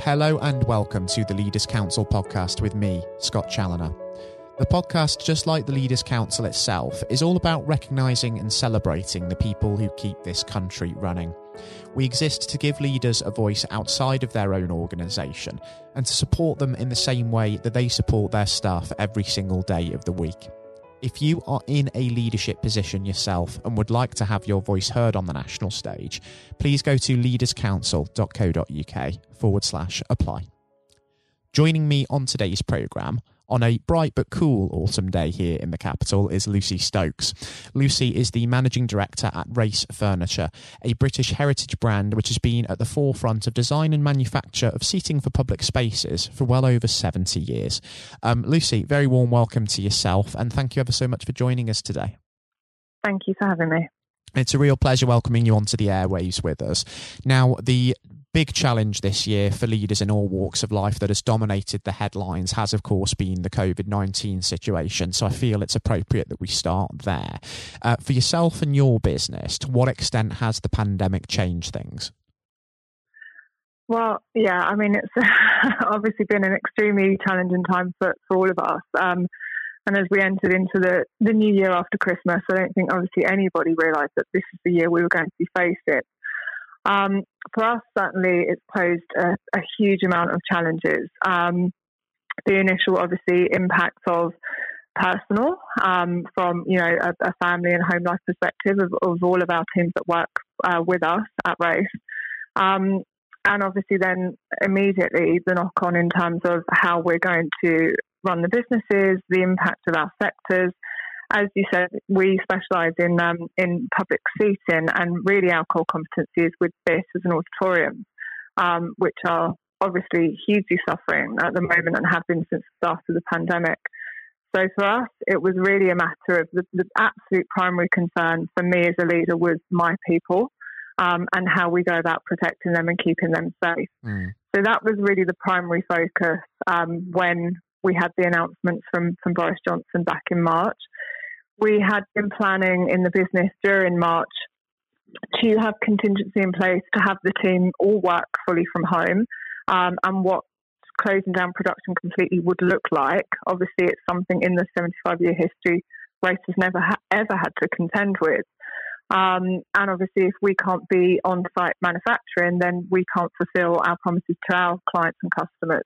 Hello and welcome to the Leaders Council podcast with me, Scott Challoner. The podcast, just like the Leaders Council itself, is all about recognising and celebrating the people who keep this country running. We exist to give leaders a voice outside of their own organisation and to support them in the same way that they support their staff every single day of the week. If you are in a leadership position yourself and would like to have your voice heard on the national stage, please go to leaderscouncil.co.uk forward slash apply. Joining me on today's programme on a bright but cool autumn day here in the capital is Lucy Stokes. Lucy is the managing director at Race Furniture, a British heritage brand which has been at the forefront of design and manufacture of seating for public spaces for well over 70 years. Um, Lucy, very warm welcome to yourself and thank you ever so much for joining us today. Thank you for having me. It's a real pleasure welcoming you onto the airwaves with us. Now, the big challenge this year for leaders in all walks of life that has dominated the headlines has, of course, been the COVID 19 situation. So I feel it's appropriate that we start there. Uh, for yourself and your business, to what extent has the pandemic changed things? Well, yeah, I mean, it's obviously been an extremely challenging time for, for all of us. Um, and as we entered into the, the new year after Christmas, I don't think obviously anybody realised that this is the year we were going to be facing. Um, for us, certainly, it's posed a, a huge amount of challenges. Um, the initial, obviously, impacts of personal um, from you know a, a, family and home life perspective of, of, all of our teams that work uh, with us at Race. Um, and obviously, then immediately the knock on in terms of how we're going to run the businesses, the impact of our sectors, as you said, we specialise in um, in public seating, and really our core competency is with this as an auditorium, um, which are obviously hugely suffering at the moment and have been since the start of the pandemic. So for us, it was really a matter of the, the absolute primary concern for me as a leader was my people um, and how we go about protecting them and keeping them safe. Mm. So that was really the primary focus um, when we had the announcements from, from Boris Johnson back in March we had been planning in the business during March to have contingency in place to have the team all work fully from home um, and what closing down production completely would look like. Obviously, it's something in the 75 year history race has never ha- ever had to contend with. Um, and obviously, if we can't be on site manufacturing, then we can't fulfill our promises to our clients and customers.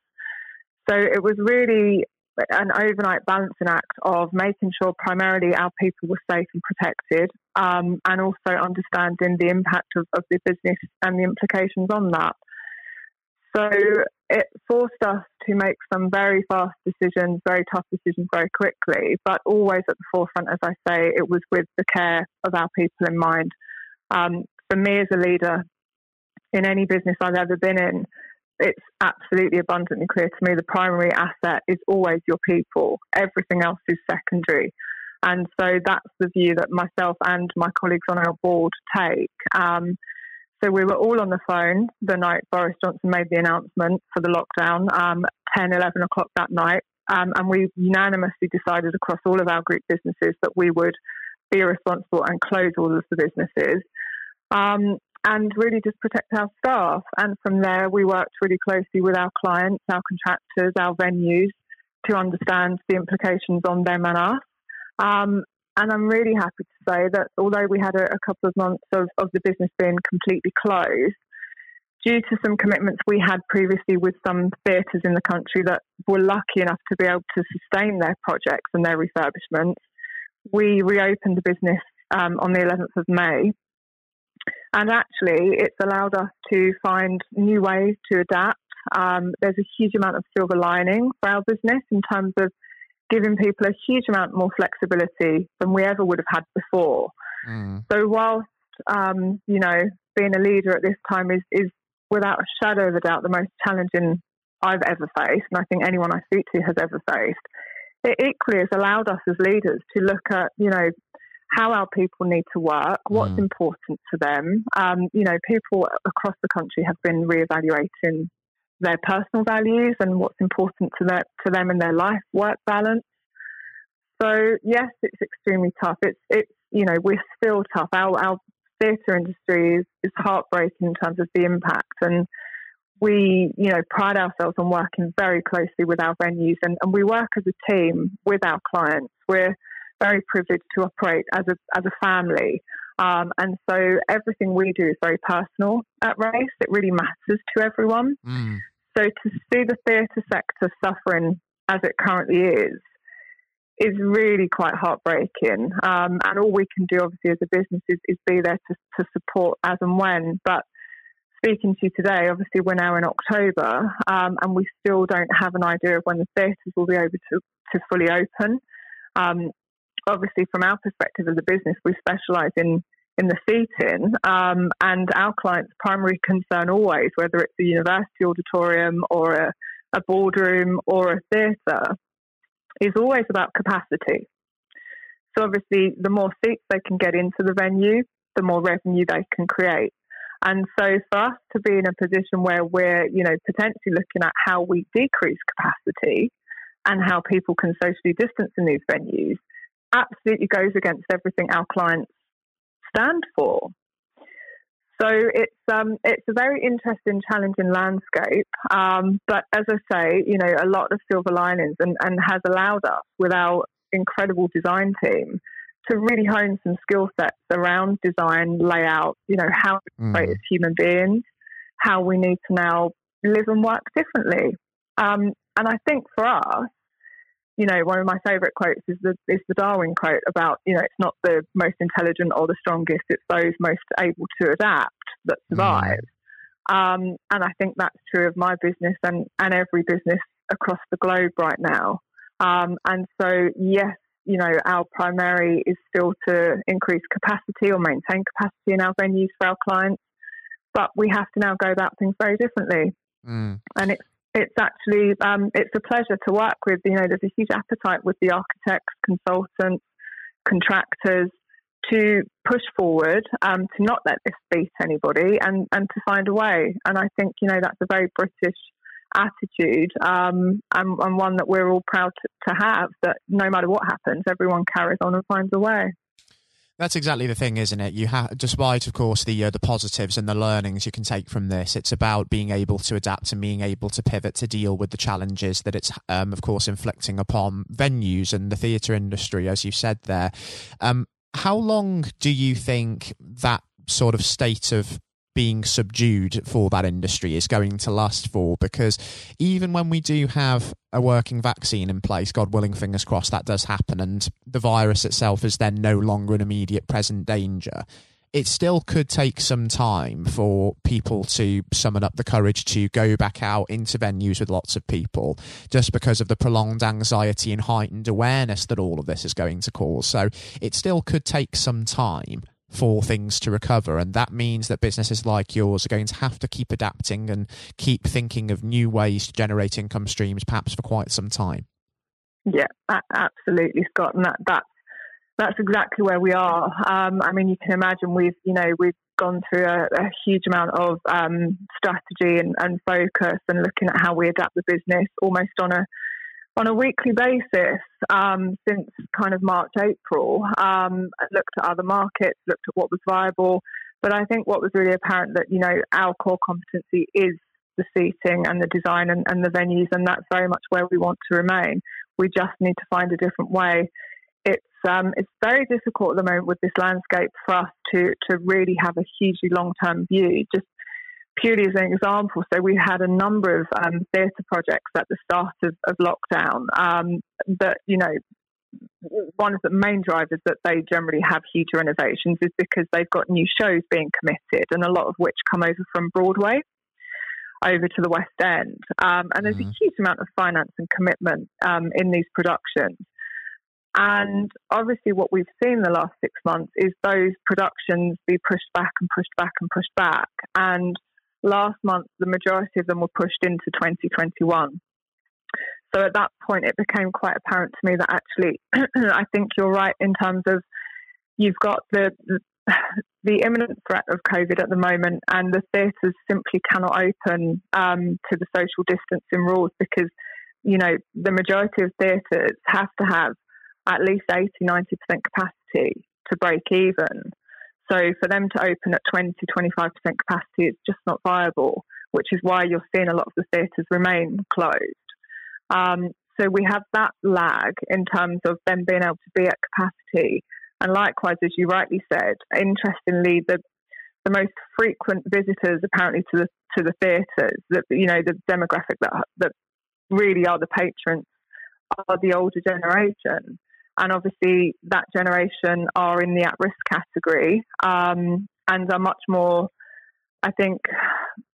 So it was really an overnight balancing act of making sure primarily our people were safe and protected, um, and also understanding the impact of, of the business and the implications on that. So it forced us to make some very fast decisions, very tough decisions very quickly, but always at the forefront, as I say, it was with the care of our people in mind. Um, for me as a leader in any business I've ever been in, it's absolutely abundantly clear to me the primary asset is always your people. Everything else is secondary. And so that's the view that myself and my colleagues on our board take. Um, so we were all on the phone the night Boris Johnson made the announcement for the lockdown, um, 10, 11 o'clock that night. Um, and we unanimously decided across all of our group businesses that we would be responsible and close all of the businesses. Um, and really just protect our staff. And from there, we worked really closely with our clients, our contractors, our venues to understand the implications on them and us. Um, and I'm really happy to say that although we had a, a couple of months of, of the business being completely closed, due to some commitments we had previously with some theatres in the country that were lucky enough to be able to sustain their projects and their refurbishments, we reopened the business um, on the 11th of May and actually, it's allowed us to find new ways to adapt. Um, there's a huge amount of silver lining for our business in terms of giving people a huge amount more flexibility than we ever would have had before. Mm. So, whilst um, you know being a leader at this time is is without a shadow of a doubt the most challenging I've ever faced, and I think anyone I speak to has ever faced. It equally has allowed us as leaders to look at you know how our people need to work, what's mm. important to them. Um, you know, people across the country have been reevaluating their personal values and what's important to, their, to them in their life work balance. So yes, it's extremely tough. It's it's you know we're still tough. Our our theatre industry is, is heartbreaking in terms of the impact, and we, you know, pride ourselves on working very closely with our venues and, and we work as a team with our clients. We're very privileged to operate as a, as a family. Um, and so everything we do is very personal at Race. It really matters to everyone. Mm. So to see the theatre sector suffering as it currently is, is really quite heartbreaking. Um, and all we can do, obviously, as a business is, is be there to, to support as and when. But speaking to you today, obviously we're now in October, um, and we still don't have an idea of when the theatres will be able to, to fully open. Um, obviously, from our perspective as a business, we specialise in in the seating, um, and our clients' primary concern always, whether it's a university auditorium or a, a boardroom or a theatre, is always about capacity. So obviously, the more seats they can get into the venue, the more revenue they can create. And so for us to be in a position where we're, you know, potentially looking at how we decrease capacity and how people can socially distance in these venues absolutely goes against everything our clients stand for. So it's um, it's a very interesting, challenging landscape. Um, but as I say, you know, a lot of silver linings and, and has allowed us with our incredible design team to really hone some skill sets around design, layout, you know, how we mm. as human beings, how we need to now live and work differently. Um, and I think for us, you know, one of my favourite quotes is the is the Darwin quote about, you know, it's not the most intelligent or the strongest, it's those most able to adapt that mm. survive. Mm. Um, and I think that's true of my business and, and every business across the globe right now. Um, and so, yes, you know, our primary is still to increase capacity or maintain capacity in our venues for our clients, but we have to now go about things very differently. Mm. And it's it's actually um, it's a pleasure to work with. You know, there's a huge appetite with the architects, consultants, contractors to push forward, um, to not let this beat anybody, and and to find a way. And I think you know that's a very British attitude um, and, and, one that we're all proud to, to have that no matter what happens, everyone carries on and finds a way. That's exactly the thing, isn't it? You have, despite of course the uh, the positives and the learnings you can take from this, it's about being able to adapt and being able to pivot to deal with the challenges that it's, um, of course, inflicting upon venues and the theatre industry, as you said there. Um, how long do you think that sort of state of being subdued for that industry is going to last for because even when we do have a working vaccine in place, God willing, fingers crossed that does happen, and the virus itself is then no longer an immediate present danger, it still could take some time for people to summon up the courage to go back out into venues with lots of people just because of the prolonged anxiety and heightened awareness that all of this is going to cause. So it still could take some time for things to recover. And that means that businesses like yours are going to have to keep adapting and keep thinking of new ways to generate income streams, perhaps for quite some time. Yeah, absolutely, Scott. And that, that's that's exactly where we are. Um, I mean, you can imagine we've you know we've gone through a, a huge amount of um, strategy and, and focus and looking at how we adapt the business almost on a on a weekly basis um, since kind of March, April. Um, looked at other markets, looked at what was viable. But I think what was really apparent that, you know, our core competency is the seating and the design and, and the venues, and that's very much where we want to remain. We just need to find a different way. It's um, it's very difficult at the moment with this landscape for us to to really have a hugely long term view. Just purely as an example, so we had a number of um, theatre projects at the start of, of lockdown um, that, you know, one of the main drivers that they generally have huge renovations is because they've got new shows being committed, and a lot of which come over from Broadway over to the West End. Um, and there's mm-hmm. a huge amount of finance and commitment um, in these productions. And obviously, what we've seen the last six months is those productions be pushed back and pushed back and pushed back. And last month, the majority of them were pushed into 2021. So at that point, it became quite apparent to me that actually, I think you're right in terms of you've got the the imminent threat of COVID at the moment, and the theatres simply cannot open um, to the social distancing rules because you know the majority of theatres have to have at least 80 90% capacity to break even. So for them to open at 20, 25% capacity, it's just not viable. which is why you're seeing a lot of the theatres remain closed. Um, so we have that lag in terms of them being able to be at capacity. And likewise, as you rightly said, interestingly, the the most frequent visitors apparently to the to the theatres, that you know the demographic that that really are the patrons are the older generation, and obviously that generation are in the at risk category um, and are much more, I think,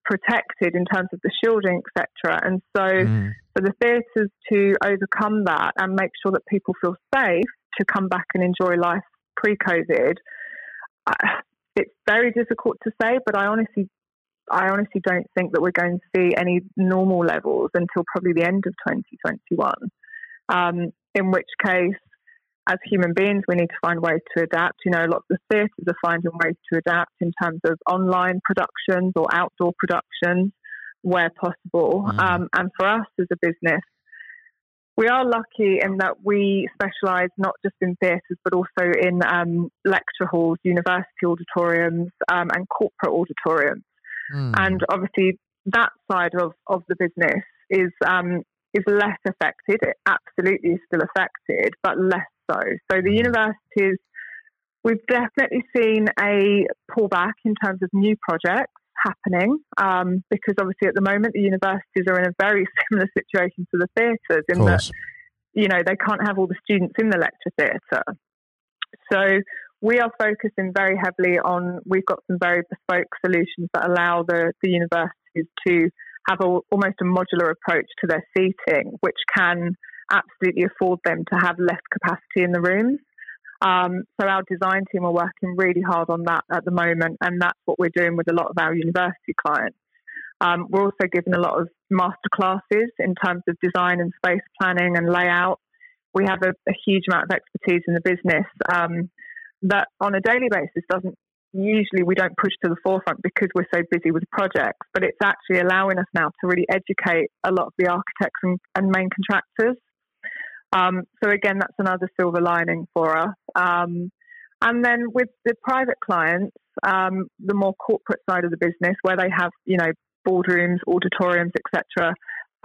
protected in terms of the shielding, etc. And so, mm. for the theatres to overcome that and make sure that people feel safe to come back and enjoy life pre-COVID, uh, it's very difficult to say. But I honestly, I honestly don't think that we're going to see any normal levels until probably the end of 2021. Um, in which case, as human beings, we need to find ways to adapt. You know, lots of theatres are finding ways to adapt in terms of online productions or outdoor productions where possible. Mm. Um, and for us as a business, we are lucky in that we specialise not just in theatres but also in um, lecture halls, university auditoriums, um, and corporate auditoriums. Mm. And obviously, that side of, of the business is um, is less affected. It absolutely is still affected, but less so. So the mm. universities, we've definitely seen a pullback in terms of new projects happening um, because obviously at the moment the universities are in a very similar situation to the theatres in that you know they can't have all the students in the lecture theatre. So we are focusing very heavily on we've got some very bespoke solutions that allow the, the universities to have a, almost a modular approach to their seating, which can absolutely afford them to have less capacity in the rooms. Um, so our design team are working really hard on that at the moment, and that's what we're doing with a lot of our university clients. Um, we're also giving a lot of master classes in terms of design and space planning and layout. We have a, a huge amount of expertise in the business um, that, on a daily basis, doesn't usually we don't push to the forefront because we're so busy with projects. But it's actually allowing us now to really educate a lot of the architects and, and main contractors um, so again, that's another silver lining for us. Um, and then with the private clients, um, the more corporate side of the business, where they have you know boardrooms, auditoriums, etc.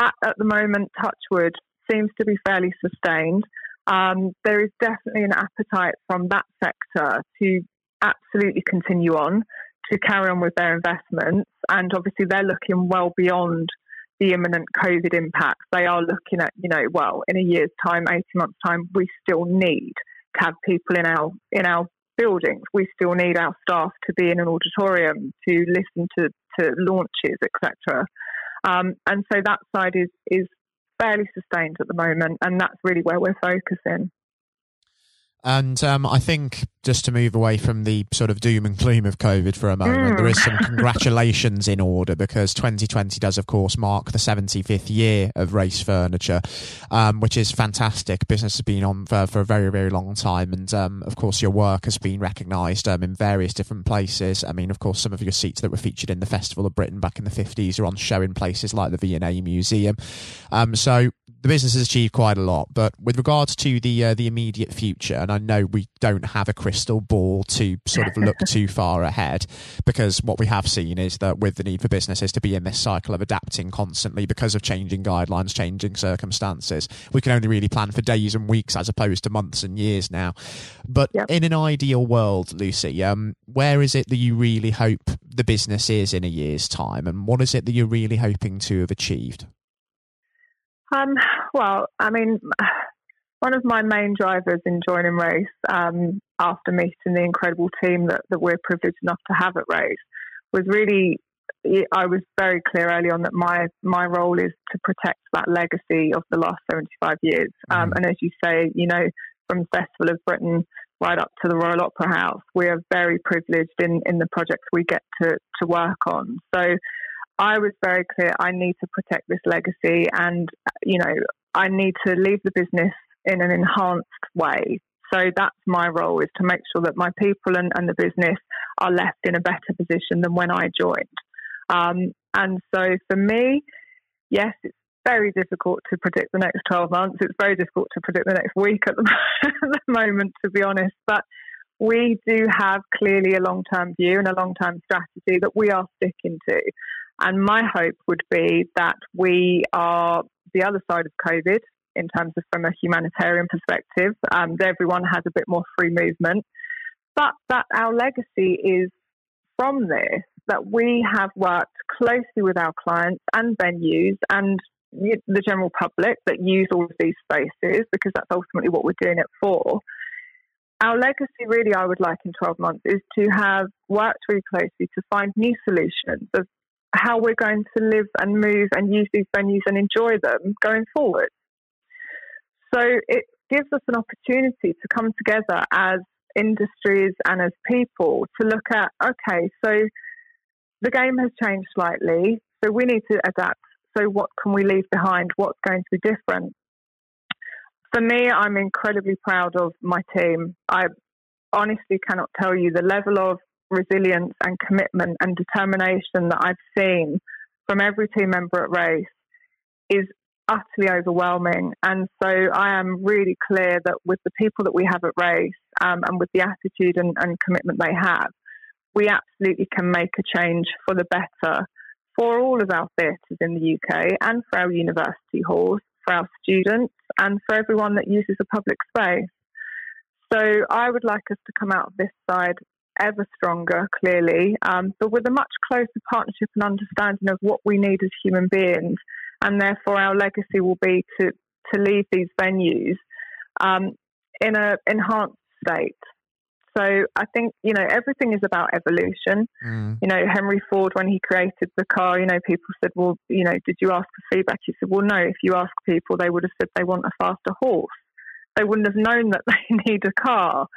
At, at, the moment, Touchwood seems to be fairly sustained. Um, there is definitely an appetite from that sector to absolutely continue on to carry on with their investments, and obviously they're looking well beyond the imminent COVID impacts, they are looking at, you know, well, in a year's time, 18 months' time, we still need to have people in our in our buildings. We still need our staff to be in an auditorium to listen to, to launches, etc. Um, and so that side is is fairly sustained at the moment, and that's really where we're focusing. And um, I think just to move away from the sort of doom and gloom of COVID for a moment, mm. there is some congratulations in order because 2020 does, of course, mark the 75th year of Race Furniture, um, which is fantastic. Business has been on for, for a very, very long time. And um, of course, your work has been recognised um, in various different places. I mean, of course, some of your seats that were featured in the Festival of Britain back in the 50s are on show in places like the V&A Museum. Um, so the business has achieved quite a lot. But with regards to the uh, the immediate future, and I know we don't have a crystal ball to sort of look too far ahead, because what we have seen is that with the need for businesses to be in this cycle of adapting constantly because of changing guidelines, changing circumstances, we can only really plan for days and weeks as opposed to months and years now. But yep. in an ideal world, Lucy, um, where is it that you really hope the business is in a year's time, and what is it that you're really hoping to have achieved? Um, well, I mean, one of my main drivers in joining Race um, after meeting the incredible team that, that we're privileged enough to have at Race was really, I was very clear early on that my, my role is to protect that legacy of the last 75 years. Um, mm. and as you say, you know, from Festival of Britain right up to the Royal Opera House, we are very privileged in, in the projects we get to, to work on. So I was very clear I need to protect this legacy and, you know, I need to leave the business in an enhanced way. So that's my role is to make sure that my people and, and the business are left in a better position than when I joined. Um, and so for me, yes, it's very difficult to predict the next 12 months. It's very difficult to predict the next week at the, at the moment, to be honest. But we do have clearly a long term view and a long term strategy that we are sticking to. And my hope would be that we are the other side of COVID in terms of from a humanitarian perspective. Um, everyone has a bit more free movement, but that our legacy is from this that we have worked closely with our clients and venues and the general public that use all of these spaces because that's ultimately what we're doing it for. Our legacy, really, I would like in 12 months is to have worked really closely to find new solutions of how we're going to live and move and use these venues and enjoy them going forward. So it gives us an opportunity to come together as industries and as people to look at okay, so the game has changed slightly, so we need to adapt. So, what can we leave behind? What's going to be different? For me, I'm incredibly proud of my team. I honestly cannot tell you the level of resilience and commitment and determination that I've seen from every team member at Race is utterly overwhelming. And so I am really clear that with the people that we have at Race um, and with the attitude and, and commitment they have, we absolutely can make a change for the better for all of our theatres in the UK and for our university halls, for our students, and for everyone that uses a public space. So I would like us to come out of this side ever stronger, clearly, um, but with a much closer partnership and understanding of what we need as human beings and therefore our legacy will be to to leave these venues um, in a enhanced state. So I think you know everything is about evolution. Mm. You know Henry Ford when he created the car, you know people said, well, you know, did you ask for feedback? He said, well, no. If you ask people, they would have said they want a faster horse. They wouldn't have known that they need a car.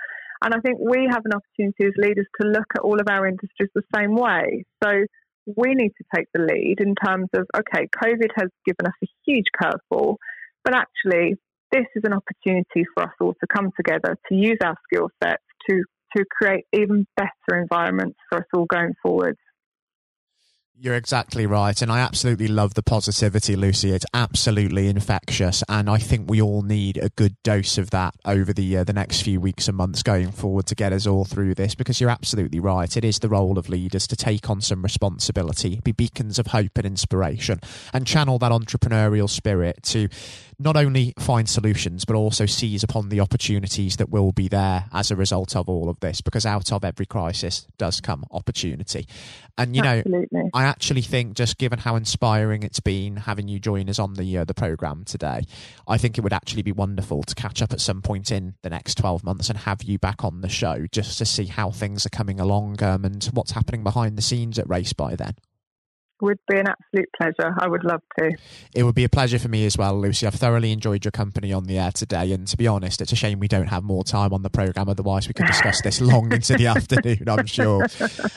And I think we have an opportunity as leaders to look at all of our industries the same way. So we need to take the lead in terms of okay, COVID has given us a huge curveball, but actually, this is an opportunity for us all to come together to use our skill sets to to create even better environments for us all going forward. You're exactly right. And I absolutely love the positivity, Lucy. It's absolutely infectious. And I think we all need a good dose of that over the, uh, the next few weeks and months going forward to get us all through this because you're absolutely right. It is the role of leaders to take on some responsibility, be beacons of hope and inspiration, and channel that entrepreneurial spirit to not only find solutions, but also seize upon the opportunities that will be there as a result of all of this, because out of every crisis does come opportunity. And, you Absolutely. know, I actually think just given how inspiring it's been having you join us on the, uh, the program today, I think it would actually be wonderful to catch up at some point in the next 12 months and have you back on the show just to see how things are coming along um, and what's happening behind the scenes at Race by then would be an absolute pleasure. I would love to. It would be a pleasure for me as well, Lucy. I've thoroughly enjoyed your company on the air today. And to be honest, it's a shame we don't have more time on the programme. Otherwise, we could discuss this long into the afternoon, I'm sure.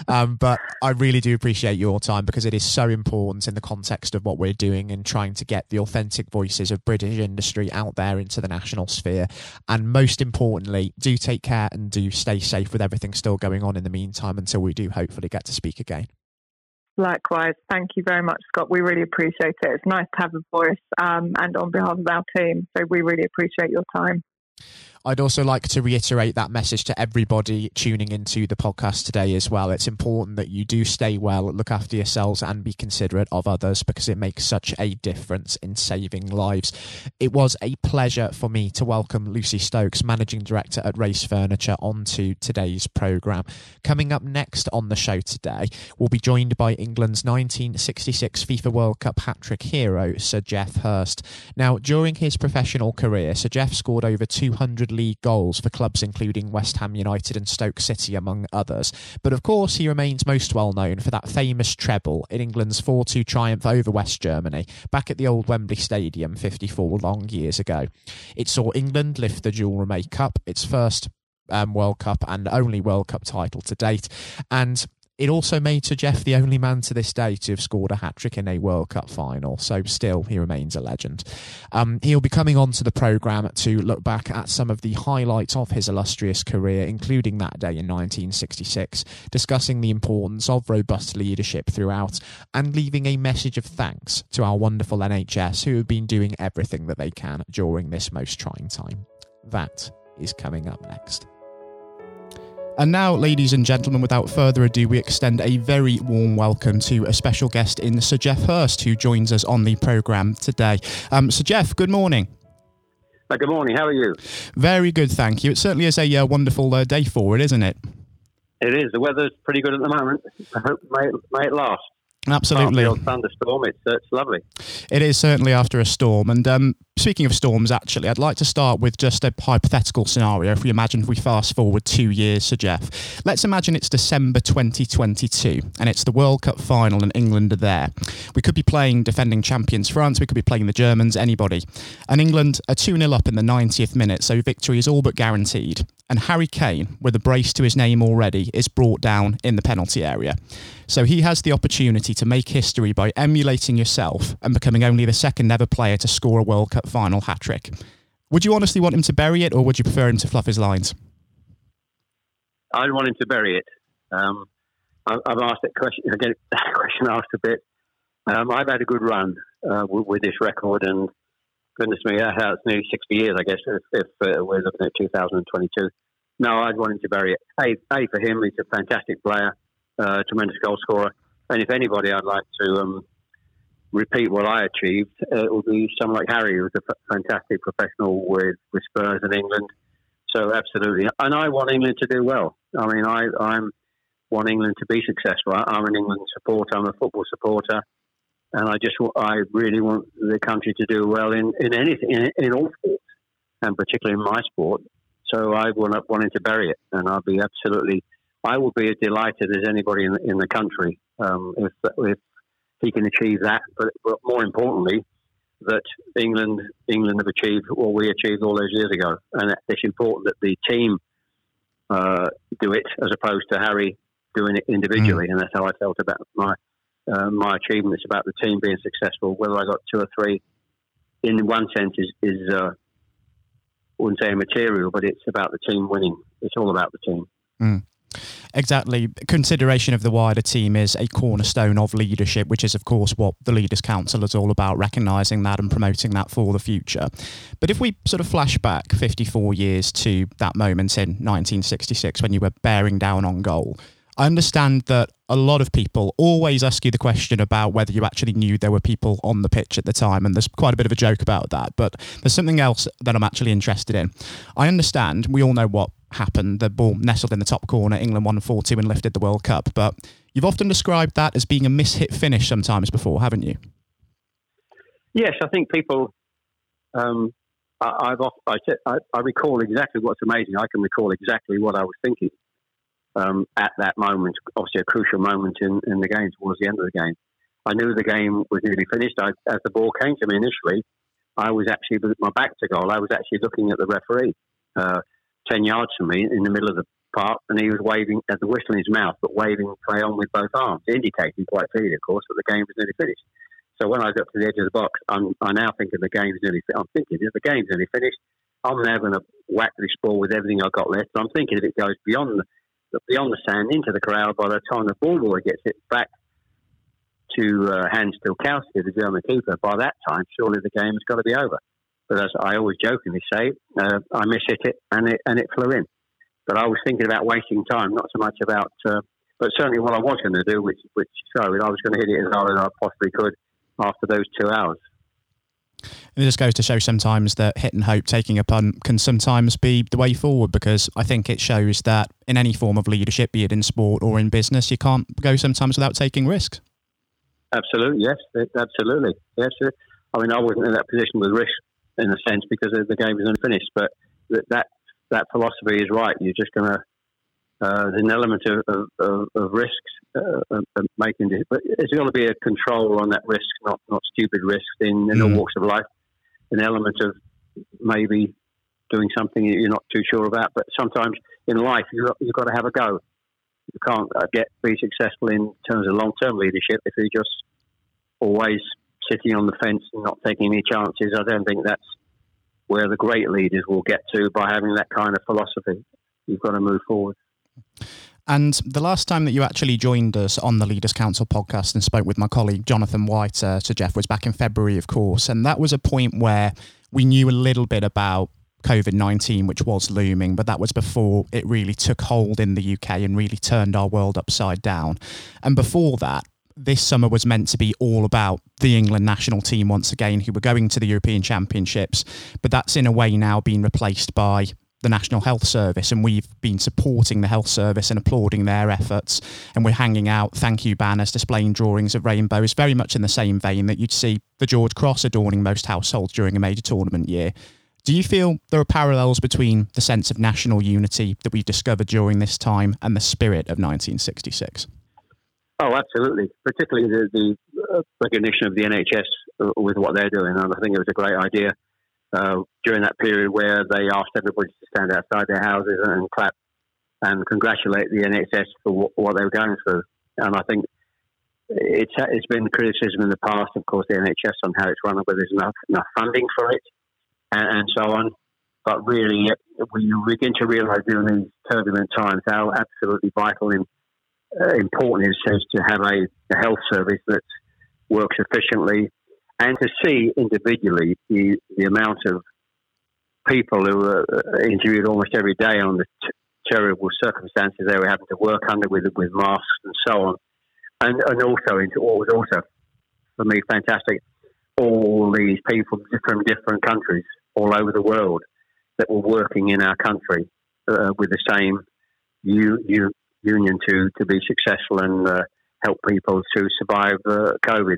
Um, but I really do appreciate your time because it is so important in the context of what we're doing and trying to get the authentic voices of British industry out there into the national sphere. And most importantly, do take care and do stay safe with everything still going on in the meantime until we do hopefully get to speak again. Likewise. Thank you very much, Scott. We really appreciate it. It's nice to have a voice um, and on behalf of our team. So we really appreciate your time. I'd also like to reiterate that message to everybody tuning into the podcast today as well. It's important that you do stay well, look after yourselves, and be considerate of others because it makes such a difference in saving lives. It was a pleasure for me to welcome Lucy Stokes, Managing Director at Race Furniture, onto today's programme. Coming up next on the show today, we'll be joined by England's 1966 FIFA World Cup hat trick hero, Sir Geoff Hurst. Now, during his professional career, Sir Geoff scored over 200 league goals for clubs including West Ham United and Stoke City, among others. But of course, he remains most well known for that famous treble in England's 4 2 triumph over West Germany back at the old Wembley Stadium 54 long years ago. It saw England lift the Jules Rimet Cup, its first um, World Cup and only World Cup title to date. And it also made Sir Geoff the only man to this day to have scored a hat trick in a World Cup final, so still he remains a legend. Um, he'll be coming on to the programme to look back at some of the highlights of his illustrious career, including that day in 1966, discussing the importance of robust leadership throughout, and leaving a message of thanks to our wonderful NHS who have been doing everything that they can during this most trying time. That is coming up next. And now, ladies and gentlemen, without further ado, we extend a very warm welcome to a special guest in Sir Geoff Hurst, who joins us on the programme today. Um, Sir Geoff, good morning. Uh, good morning. How are you? Very good, thank you. It certainly is a uh, wonderful uh, day for it, isn't it? It is. The weather's pretty good at the moment. I hope may, may it last. Absolutely. thunderstorm. It's, uh, it's lovely. It is certainly after a storm. And um, speaking of storms, actually, I'd like to start with just a hypothetical scenario. If we imagine if we fast forward two years, Sir Geoff, let's imagine it's December 2022 and it's the World Cup final and England are there. We could be playing defending champions France, we could be playing the Germans, anybody. And England are 2 0 up in the 90th minute, so victory is all but guaranteed and Harry Kane, with a brace to his name already, is brought down in the penalty area. So he has the opportunity to make history by emulating yourself and becoming only the second ever player to score a World Cup final hat trick. Would you honestly want him to bury it, or would you prefer him to fluff his lines? I'd want him to bury it. Um, I've asked that question. I get that question asked a bit. Um, I've had a good run uh, with, with, this record, and goodness me, that's nearly 60 years, I guess, if, if uh, we're looking at 2022. No, I'd want him to bury it. A, a for him, he's a fantastic player, uh, tremendous goal scorer. And if anybody I'd like to um, repeat what I achieved, uh, it would be someone like Harry, who was a f- fantastic professional with, with Spurs in England. So, absolutely. And I want England to do well. I mean, I I'm want England to be successful. I'm an England supporter, I'm a football supporter and I just I really want the country to do well in in anything in, in all sports, and particularly in my sport. So I want wanting to bury it, and I'll be absolutely. I will be as delighted as anybody in the, in the country um, if if he can achieve that. But, but more importantly, that England England have achieved what we achieved all those years ago, and it's important that the team uh, do it as opposed to Harry doing it individually. Mm. And that's how I felt about my uh, my achievements about the team being successful. Whether I got two or three, in one sense, is, is uh, I wouldn't say immaterial, but it's about the team winning. It's all about the team. Mm. Exactly. Consideration of the wider team is a cornerstone of leadership, which is, of course, what the Leaders' Council is all about, recognising that and promoting that for the future. But if we sort of flash back 54 years to that moment in 1966 when you were bearing down on goal, I understand that a lot of people always ask you the question about whether you actually knew there were people on the pitch at the time, and there's quite a bit of a joke about that. But there's something else that I'm actually interested in. I understand we all know what happened. The ball nestled in the top corner. England won 4 2 and lifted the World Cup. But you've often described that as being a mishit finish sometimes before, haven't you? Yes, I think people. Um, I, have I, I, I recall exactly what's amazing. I can recall exactly what I was thinking um, at that moment, obviously a crucial moment in, in the game towards the end of the game. I knew the game was nearly finished. I, as the ball came to me initially, I was actually with my back to goal. I was actually looking at the referee, uh, ten yards from me, in the middle of the park, and he was waving at the whistle in his mouth, but waving play on with both arms, indicating quite clearly, of course, that the game was nearly finished. So when I got to the edge of the box, I'm I now thinking the game's nearly. Finished. I'm thinking if the game's nearly finished, I'm now going to whack this ball with everything I've got left. I'm thinking if it goes beyond beyond the sand into the corral by the time the ball boy gets it back to uh, Hans Tilkowski, the German keeper. By that time, surely the game has got to be over. But as I always jokingly say, uh, I miss hit it and it and it flew in. But I was thinking about wasting time, not so much about. Uh, but certainly, what I was going to do, which which showed, I was going to hit it as hard as I possibly could after those two hours. And it just goes to show sometimes that hit and hope, taking a punt, can sometimes be the way forward because I think it shows that in any form of leadership, be it in sport or in business, you can't go sometimes without taking risks. Absolutely, yes, absolutely, yes. I mean, I wasn't in that position with risk in a sense because the game was unfinished, but that that philosophy is right. You're just going to uh, there's an element of, of, of risks uh, of making it, but there's got to be a control on that risk, not not stupid risks in, in mm. all walks of life. An element of maybe doing something you're not too sure about, but sometimes in life you've got, you've got to have a go. You can't uh, get be successful in terms of long term leadership if you're just always sitting on the fence and not taking any chances. I don't think that's where the great leaders will get to by having that kind of philosophy. You've got to move forward. And the last time that you actually joined us on the Leaders Council podcast and spoke with my colleague Jonathan White, uh, Sir Geoff, was back in February, of course. And that was a point where we knew a little bit about COVID 19, which was looming, but that was before it really took hold in the UK and really turned our world upside down. And before that, this summer was meant to be all about the England national team once again, who were going to the European Championships. But that's in a way now been replaced by the National Health Service, and we've been supporting the health service and applauding their efforts. And we're hanging out thank you banners displaying drawings of rainbows, very much in the same vein that you'd see the George Cross adorning most households during a major tournament year. Do you feel there are parallels between the sense of national unity that we've discovered during this time and the spirit of 1966? Oh, absolutely. Particularly the, the recognition of the NHS with what they're doing. And I think it was a great idea during that period where they asked everybody to stand outside their houses and clap and congratulate the NHS for what, what they were going through. And I think it's it's been criticism in the past, of course, the NHS on how it's run, whether there's enough enough funding for it, and, and so on. But really, we begin to realise during these turbulent times how absolutely vital and uh, important it is to have a, a health service that works efficiently and to see individually the, the amount of people who are uh, interviewed almost every day on the t- terrible circumstances they were having to work under with with masks and so on, and and also into what was also for me fantastic, all these people from different countries all over the world that were working in our country uh, with the same union to to be successful and uh, help people to survive uh, COVID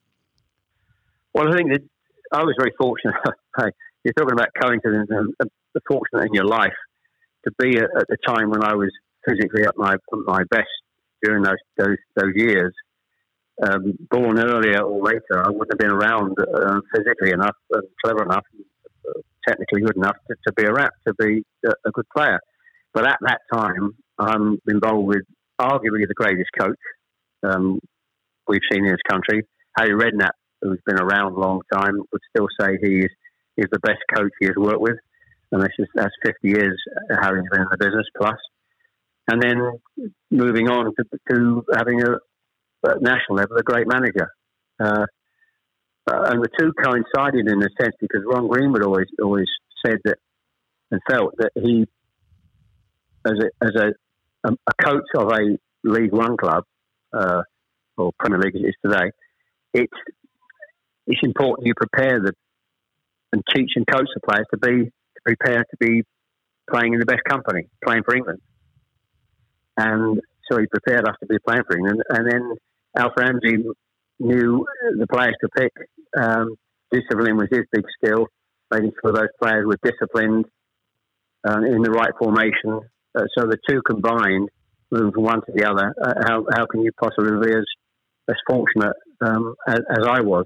Well, I think that I was very fortunate. You're talking about coincidence and the fortunate in your life to be at, at, the time when I was physically at my my best during those those, those years. Um, born earlier or later, I wouldn't have been around uh, physically enough and clever enough, uh, technically good enough to, to be a rap, to be a, a, good player. But at that time, I'm involved with arguably the greatest coach um, we've seen in this country, Harry Redknapp, who's been around a long time, would still say he is, the best coach he has worked with. And that's, just, that's 50 years of having been in the business plus. And then moving on to, to having a, at national level, a great manager. Uh, uh, and the two coincided in a sense because Ron Greenwood always always said that and felt that he, as a as a a coach of a League One club uh, or Premier League as it is today, it's it's important you prepare the and teach and coach the players to be to prepare to be playing in the best company, playing for England. And so he prepared us to be playing for England. And then Alf Ramsey knew the players to pick. Um, discipline was his big skill, making sure those players were disciplined uh, in the right formation. Uh, so the two combined, moving from one to the other, uh, how, how can you possibly be as, as fortunate um, as, as I was?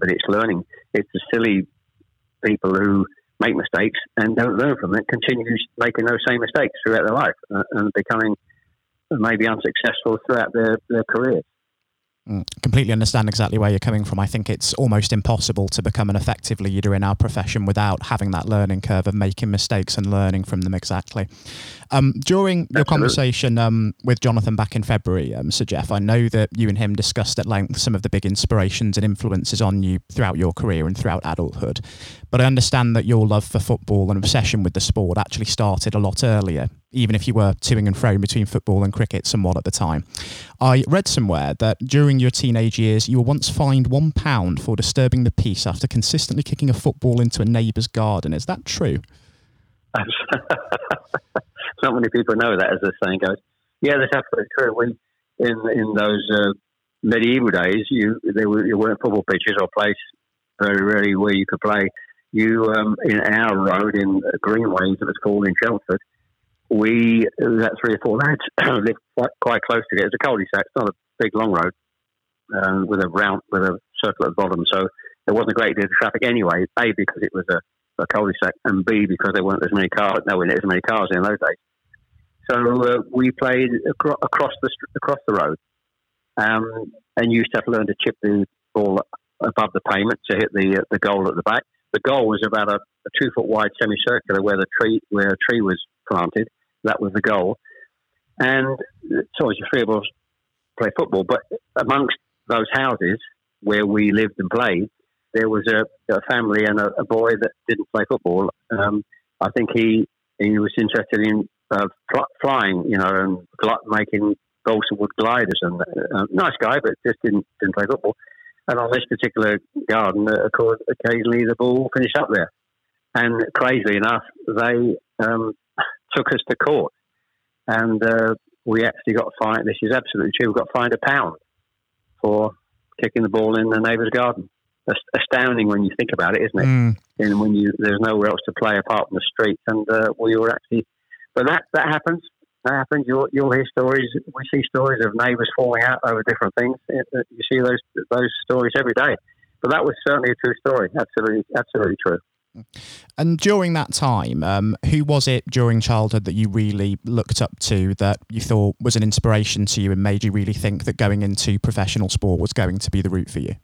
but it's learning. It's the silly people who make mistakes and don't learn from it, continues making those same mistakes throughout their life uh, and becoming maybe unsuccessful throughout their, their careers. Completely understand exactly where you're coming from. I think it's almost impossible to become an effective leader in our profession without having that learning curve of making mistakes and learning from them exactly. Um, during Absolutely. your conversation um, with Jonathan back in February, um, Sir Geoff, I know that you and him discussed at length some of the big inspirations and influences on you throughout your career and throughout adulthood. But I understand that your love for football and obsession with the sport actually started a lot earlier, even if you were toing and froing between football and cricket somewhat at the time. I read somewhere that during your teenage years, you were once fined one pound for disturbing the peace after consistently kicking a football into a neighbour's garden. Is that true? Not many people know that, as the saying goes. Yeah, that's absolutely true. We in in those uh, medieval days, you there were you weren't football pitches or place very rarely where you could play. You um, in our road in Greenways, it was called in Chelmsford. We that three or four lads lived quite, quite close it. It's a cul-de-sac. It's not a big long road um, with a round with a circle at the bottom. So there wasn't a great deal of traffic anyway. A because it was a a cul-de-sac, and B because there weren't as many cars. No, we as many cars in those days. So uh, we played acro- across the across the road, um, and used to have to learn to chip the ball above the pavement to hit the uh, the goal at the back. The goal was about a, a two foot wide semicircular where the tree where a tree was planted. That was the goal, and so as three of us play football. But amongst those houses where we lived and played, there was a, a family and a, a, boy that didn't play football. Um, I think he he was interested in uh, flying, you know, and making balsa wood gliders. And uh, nice guy, but just didn't didn't play football. And on this particular garden, uh, of course, occasionally the ball finished up there. And crazily enough, they um, took us to court, and uh, we actually got fined. This is absolutely true. We got fined a pound for kicking the ball in the neighbour's garden astounding when you think about it, isn't it? Mm. And when you there's nowhere else to play apart from the street, and uh, we were actually, but that that happens. That happens. You'll you'll hear stories. We see stories of neighbours falling out over different things. You see those those stories every day. But that was certainly a true story. Absolutely, absolutely true. And during that time, um, who was it during childhood that you really looked up to that you thought was an inspiration to you and made you really think that going into professional sport was going to be the route for you?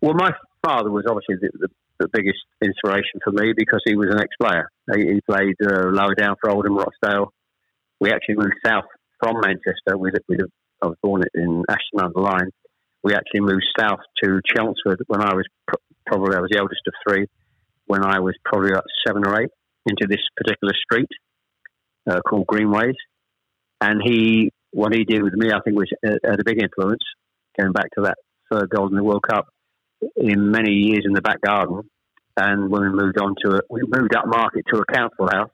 Well, my father was obviously the, the, the biggest inspiration for me because he was an ex-player. He, he played uh, lower down for Oldham Rochdale. We actually moved south from Manchester. We, we, I was born in Ashton under Lyne. We actually moved south to Chelmsford when I was pr- probably I was the eldest of three. When I was probably about seven or eight, into this particular street uh, called Greenways, and he what he did with me, I think, was uh, had a big influence. Going back to that third goal in the World Cup, in many years in the back garden, and when we moved on to a, we moved up market to a council house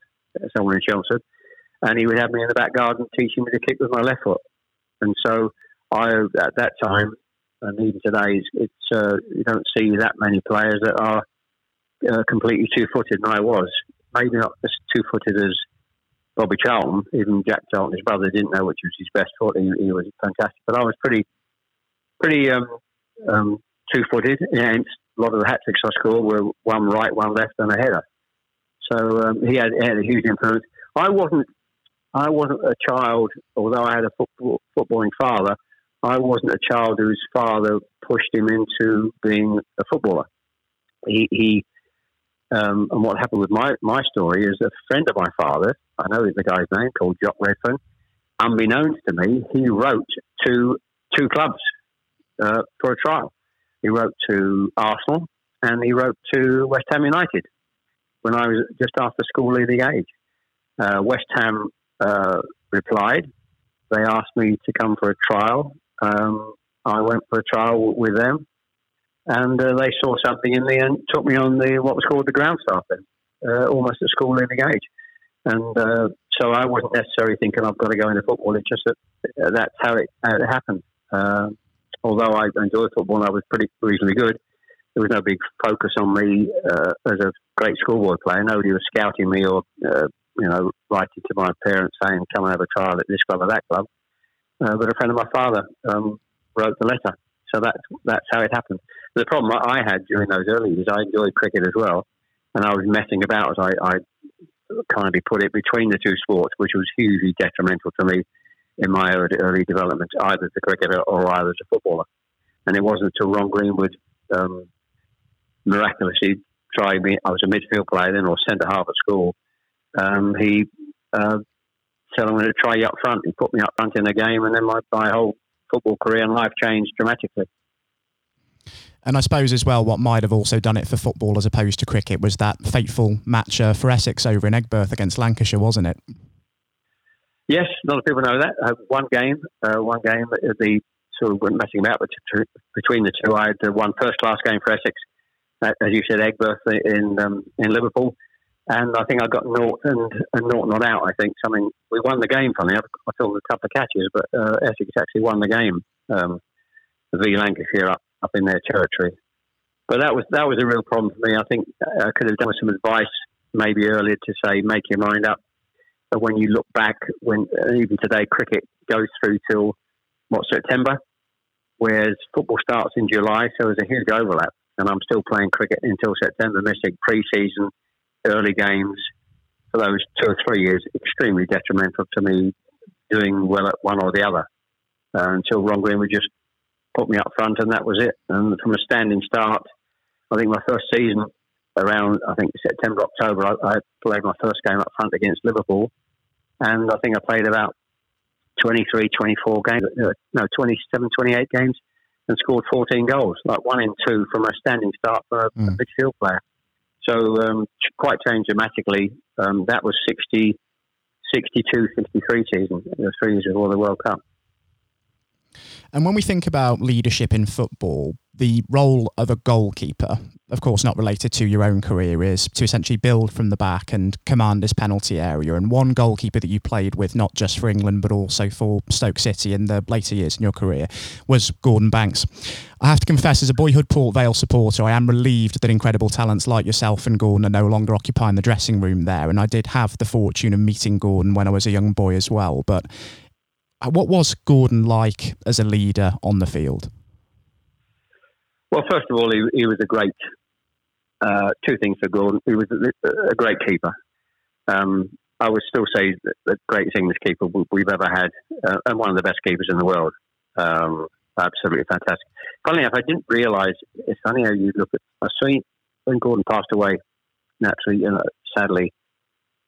somewhere in Chelmsford, and he would have me in the back garden teaching me to kick with my left foot. And so I, at that time, and even today, it's uh, you don't see that many players that are uh, completely two-footed, and I was maybe not as two-footed as Bobby Charlton. Even Jack Charlton, his brother, didn't know which was his best foot. He, he was fantastic, but I was pretty, pretty um, um, two-footed. And a lot of the hat tricks I scored were one right, one left, and a header. So um, he had, he had a huge influence. I wasn't I wasn't a child, although I had a football, footballing father, I wasn't a child whose father pushed him into being a footballer. He, he um, and what happened with my, my story is a friend of my father, I know the guy's name, called Jock Redfern, unbeknownst to me, he wrote to two clubs uh, for a trial. He wrote to Arsenal and he wrote to West Ham United when I was just after school leaving age. Uh, West Ham uh, replied. They asked me to come for a trial. Um, I went for a trial with them, and uh, they saw something in me and took me on the what was called the ground staff then, uh, almost at school leaving age. And uh, so I wasn't necessarily thinking I've got to go into football. It's just that uh, that's how it, how it happened. Uh, although I enjoyed football and I was pretty reasonably good, there was no big focus on me uh, as a great schoolboy player. Nobody was scouting me or you know, writing to my parents saying, come and have a trial at this club or that club. Uh, but a friend of my father um, wrote the letter. So that's, that's how it happened. The problem I had during those early years, I enjoyed cricket as well. And I was messing about, as I, I kind of put it, between the two sports, which was hugely detrimental to me in my early, early development, either as a cricketer or either as a footballer. And it wasn't until Ron Greenwood um, miraculously tried me. I was a midfield player then, or centre half at school, um, he uh, I'm going to try you up front. He put me up front in the game, and then my, my whole football career and life changed dramatically. And I suppose as well, what might have also done it for football as opposed to cricket was that fateful match uh, for Essex over in Aigburth against Lancashire, wasn't it? Yes, a lot of people know that. Uh, one game, uh, one game, the sort of went messing about between the two. I had one first class game for Essex, uh, as you said, Aigburth in um, in Liverpool, and I think I got naught and, and naught not out. I think I mean we won the game. Funny, I, I a couple of catches, but uh, Essex actually won the game. Um, v Lancashire up up in their territory, but that was that was a real problem for me. I think I could have done with some advice maybe earlier to say make your mind up. But when you look back, when uh, even today cricket goes through till what September, whereas football starts in July, so there's a huge overlap. And I'm still playing cricket until September, missing pre-season early games for those two or three years extremely detrimental to me doing well at one or the other uh, until Ron Greenwood just put me up front and that was it. And from a standing start, I think my first season around, I think September, October, I, I played my first game up front against Liverpool. And I think I played about 23, 24 games, uh, no, 27, 28 games and scored 14 goals, like one in two from a standing start for a, mm. a midfield player. So um, quite changed dramatically. Um, that was 60, 62, 63 season, the three years before the World Cup. And when we think about leadership in football, the role of a goalkeeper, of course, not related to your own career, is to essentially build from the back and command this penalty area. And one goalkeeper that you played with, not just for England, but also for Stoke City in the later years in your career, was Gordon Banks. I have to confess, as a boyhood Port Vale supporter, I am relieved that incredible talents like yourself and Gordon are no longer occupying the dressing room there. And I did have the fortune of meeting Gordon when I was a young boy as well. But what was Gordon like as a leader on the field? Well, first of all, he, he was a great. Uh, two things for Gordon. He was a, a great keeper. Um, I would still say the, greatest English keeper we've ever had, uh, and one of the best keepers in the world. Um, absolutely fantastic. Funny enough, I didn't realise. It's funny how you look at. I seen when Gordon passed away naturally, you know, sadly,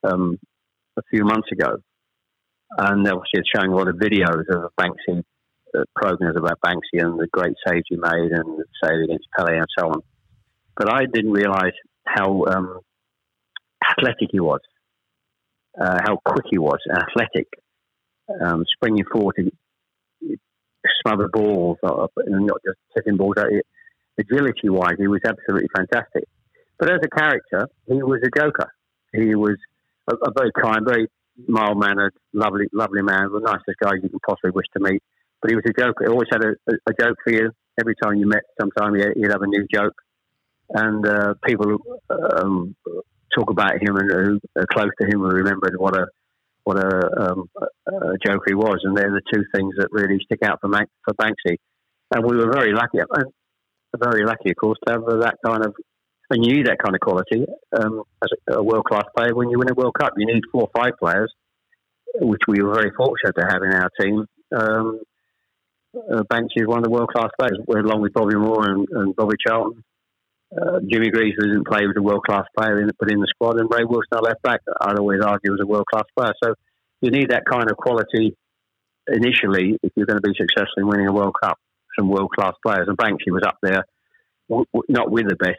um, a few months ago, and obviously it's showing a lot of videos of Banksy uh, programs about Banksy and the great saves he made and the save against Pele and so on. But I didn't realise how um, athletic he was, uh, how quick he was, athletic, um, springing forward to smother balls, and not just setting balls out. Agility wise, he was absolutely fantastic. But as a character, he was a joker. He was a, a very kind, very mild mannered, lovely, lovely man, the nicest guy you can possibly wish to meet. But he was a joker. He always had a, a, joke for you. Every time you met, sometime he'd have a new joke. And uh, people um, talk about him and who are close to him and remembered what a what a, um, a joker he was. And they're the two things that really stick out for, for Banksy. And we were very lucky, very lucky, of course, to have that kind of and you need that kind of quality um, as a, world class player when you win a World Cup. You need four or five players, which we were very fortunate to have in our team. Um, uh, Banksy is one of the world class players, along with Bobby Moore and, and Bobby Charlton. Uh, Jimmy Greaves didn't play with a world class player in, put in the squad, and Ray Wilson, our left back, I'd always argue was a world class player. So you need that kind of quality initially if you're going to be successful in winning a World Cup. Some world class players, and Banksy was up there, w- w- not with the best,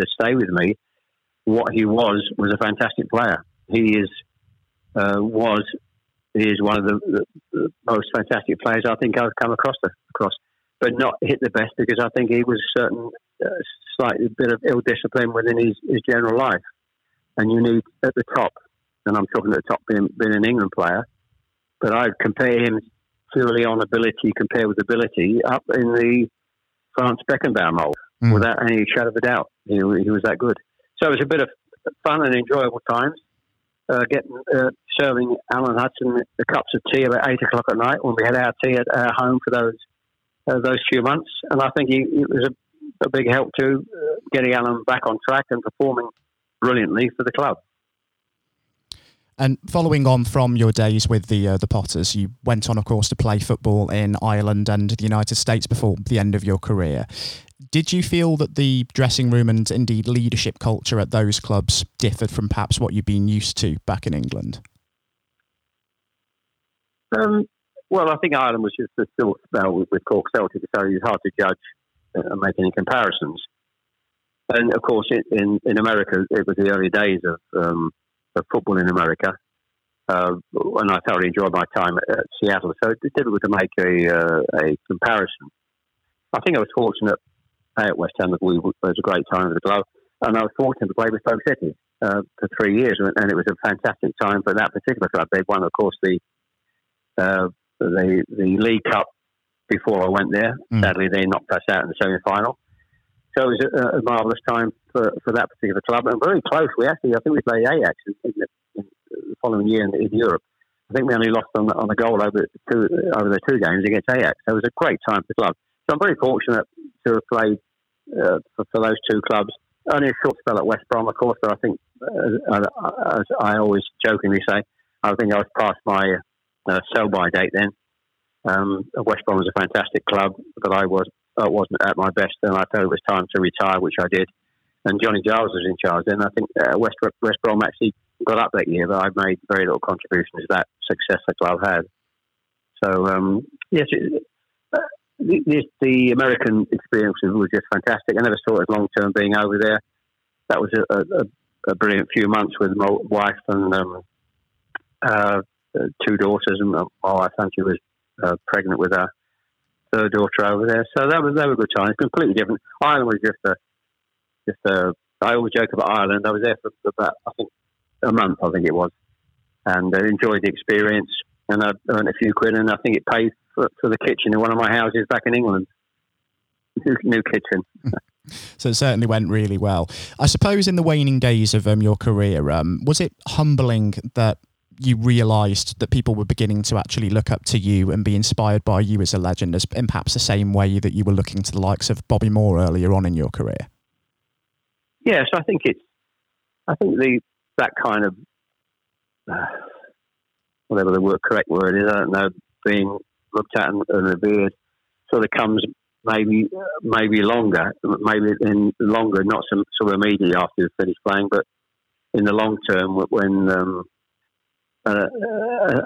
to stay with me, what he was was a fantastic player. He is uh, was is one of the, the, the, most fantastic players I think I've come across the, across, but not hit the best because I think he was a certain uh, slightly bit of ill discipline within his, his general life, and you need at the top, and I'm talking at the top being, being an England player, but I'd compare him purely on ability compared with ability up in the Franz Beckenbauer mold mm. without any shadow of a doubt. He, he was that good. So it was a bit of fun and enjoyable times. Uh, getting uh, serving Alan Hudson the cups of tea about eight o'clock at night when we had our tea at our home for those uh, those few months, and I think he, it was a, a, big help to uh, getting Alan back on track and performing brilliantly for the club. And following on from your days with the uh, the Potters, you went on, of course, to play football in Ireland and the United States before the end of your career. Did you feel that the dressing room and indeed leadership culture at those clubs differed from perhaps what you'd been used to back in England? Um, well, I think Ireland was just a still spell with, with Cork Celtic, so it's hard to judge and make any comparisons. And of course, in, in America, it was the early days of, um, of football in America. Uh, and I thoroughly enjoyed my time at, at Seattle. So it's difficult to make a, uh, a comparison. I think I was fortunate at West Ham. that We, it was a great time for the club, and I was fortunate to play with Stoke City uh, for three years, and it was a fantastic time for that particular club. They won, of course, the uh, the the League Cup before I went there. Mm. Sadly, they knocked us out in the semi final. So it was a, a marvellous time for, for that particular club, and very close. We actually, I think we played Ajax in, the, in the following year in, in, Europe. I think we only lost on, on a goal over two over the two games against Ajax. So it was a great time for the club. So I'm very fortunate to have played uh, for, for, those two clubs. Only a short spell at West Brom, of course, but I think, uh, as I always jokingly say, I think I was past my uh, sell-by date then. Um, West Brom was a fantastic club, but I was I wasn't at my best, and I thought it was time to retire, which I did. And Johnny Giles was in charge then. I think uh, West West Brom actually got up that year, but I made very little contribution to that success that club had. So um, yes, it, uh, the, the, American experience was just fantastic. I never saw it as long term being over there. That was a, a, a, brilliant few months with my wife and um, uh, two daughters, and my wife, she was uh, pregnant with third daughter over there. So that was that was a good time. Completely different. Ireland was just a just a. I always joke about Ireland. I was there for about I think a month. I think it was, and I enjoyed the experience. And I earned a few quid, and I think it paid for, for the kitchen in one of my houses back in England. New, new kitchen. So it certainly went really well. I suppose in the waning days of um, your career, um, was it humbling that you realised that people were beginning to actually look up to you and be inspired by you as a legend, as in perhaps the same way that you were looking to the likes of Bobby Moore earlier on in your career? Yes, I think it's. I think the that kind of uh, whatever the word correct word is, I don't know, being looked at and, and revered, sort of comes maybe maybe longer, maybe in longer, not some sort of immediately after you finish playing, but in the long term when um, uh,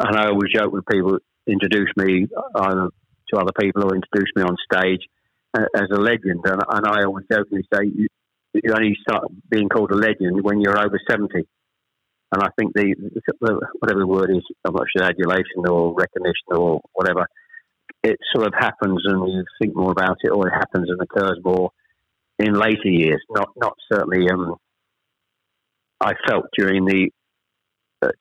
and I always joke when people introduce me either to other people or introduce me on stage uh, as a legend. And, and I always jokingly say you, you only start being called a legend when you're over 70. And I think the, whatever the word is, I'm not sure adulation or recognition or whatever, it sort of happens and you think more about it, or it happens and occurs more in later years. Not not certainly. Um, I felt during the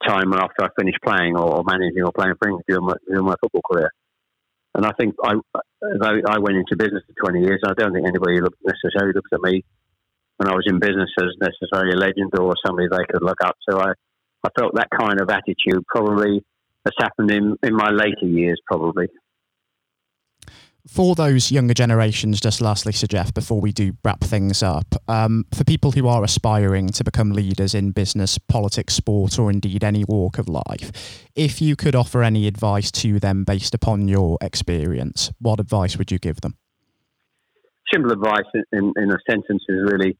time after I finished playing or managing or playing for England during my, during my football career. And I think I, I went into business for 20 years. I don't think anybody looked, necessarily looks at me when I was in business as necessarily a legend or somebody they could look up to. I, I felt that kind of attitude probably has happened in, in my later years, probably for those younger generations, just lastly, Sir Geoff, before we do wrap things up, um, for people who are aspiring to become leaders in business, politics, sport, or indeed any walk of life, if you could offer any advice to them based upon your experience, what advice would you give them? Simple advice in, in a sentence is really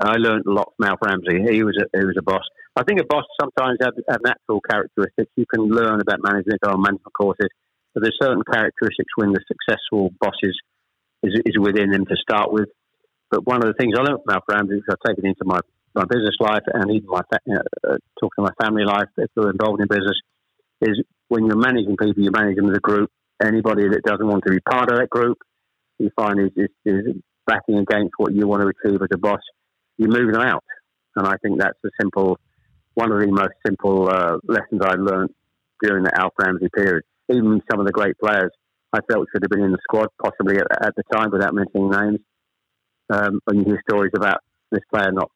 I learned a lot from Alf Ramsey. He was a, he was a boss. I think a boss sometimes has natural characteristics. You can learn about management on management courses but there's certain characteristics when the successful bosses is, is within them to start with. But one of the things I learned from Alf Ramsey, which I've taken into my, my business life and even my uh, talking to my family life, if they're involved in business, is when you're managing people, you manage them as a group. Anybody that doesn't want to be part of that group, you find is, is, is backing against what you want to achieve as a boss, You move them out. And I think that's a simple, one of the most simple uh, lessons I learned during the Alf Ramsey period even some of the great players I felt should have been in the squad, possibly at, at the time, without mentioning names. Um, when you hear stories about this player not,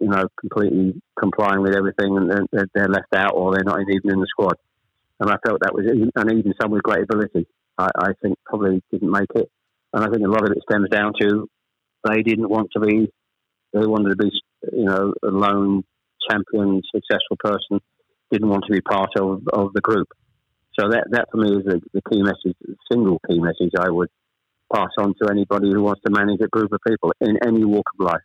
you know, completely complying with everything, and they're, they're left out, or they're not even in the squad. And I felt that was, and even some with great ability, I, I think probably didn't make it. And I think a lot of it stems down to they didn't want to be, they wanted to be, you know, a lone champion, successful person, didn't want to be part of, of the group. So that, that for me is the, the key message, the single key message I would pass on to anybody who wants to manage a group of people in any walk of life.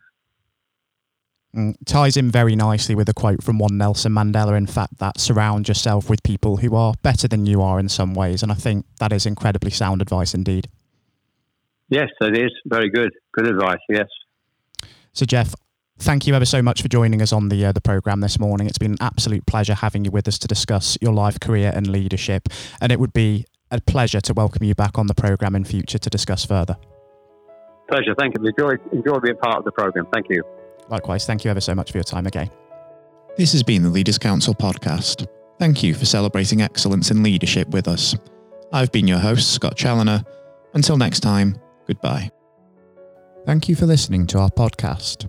Mm, ties in very nicely with a quote from one Nelson Mandela, in fact, that surround yourself with people who are better than you are in some ways. And I think that is incredibly sound advice indeed. Yes, it is. Very good. Good advice, yes. So, Geoff, Thank you ever so much for joining us on the uh, the program this morning. It's been an absolute pleasure having you with us to discuss your life, career, and leadership. And it would be a pleasure to welcome you back on the program in future to discuss further. Pleasure. Thank you. Enjoy, enjoy being part of the program. Thank you. Likewise. Thank you ever so much for your time again. This has been the Leaders Council podcast. Thank you for celebrating excellence in leadership with us. I've been your host, Scott Challoner. Until next time, goodbye. Thank you for listening to our podcast.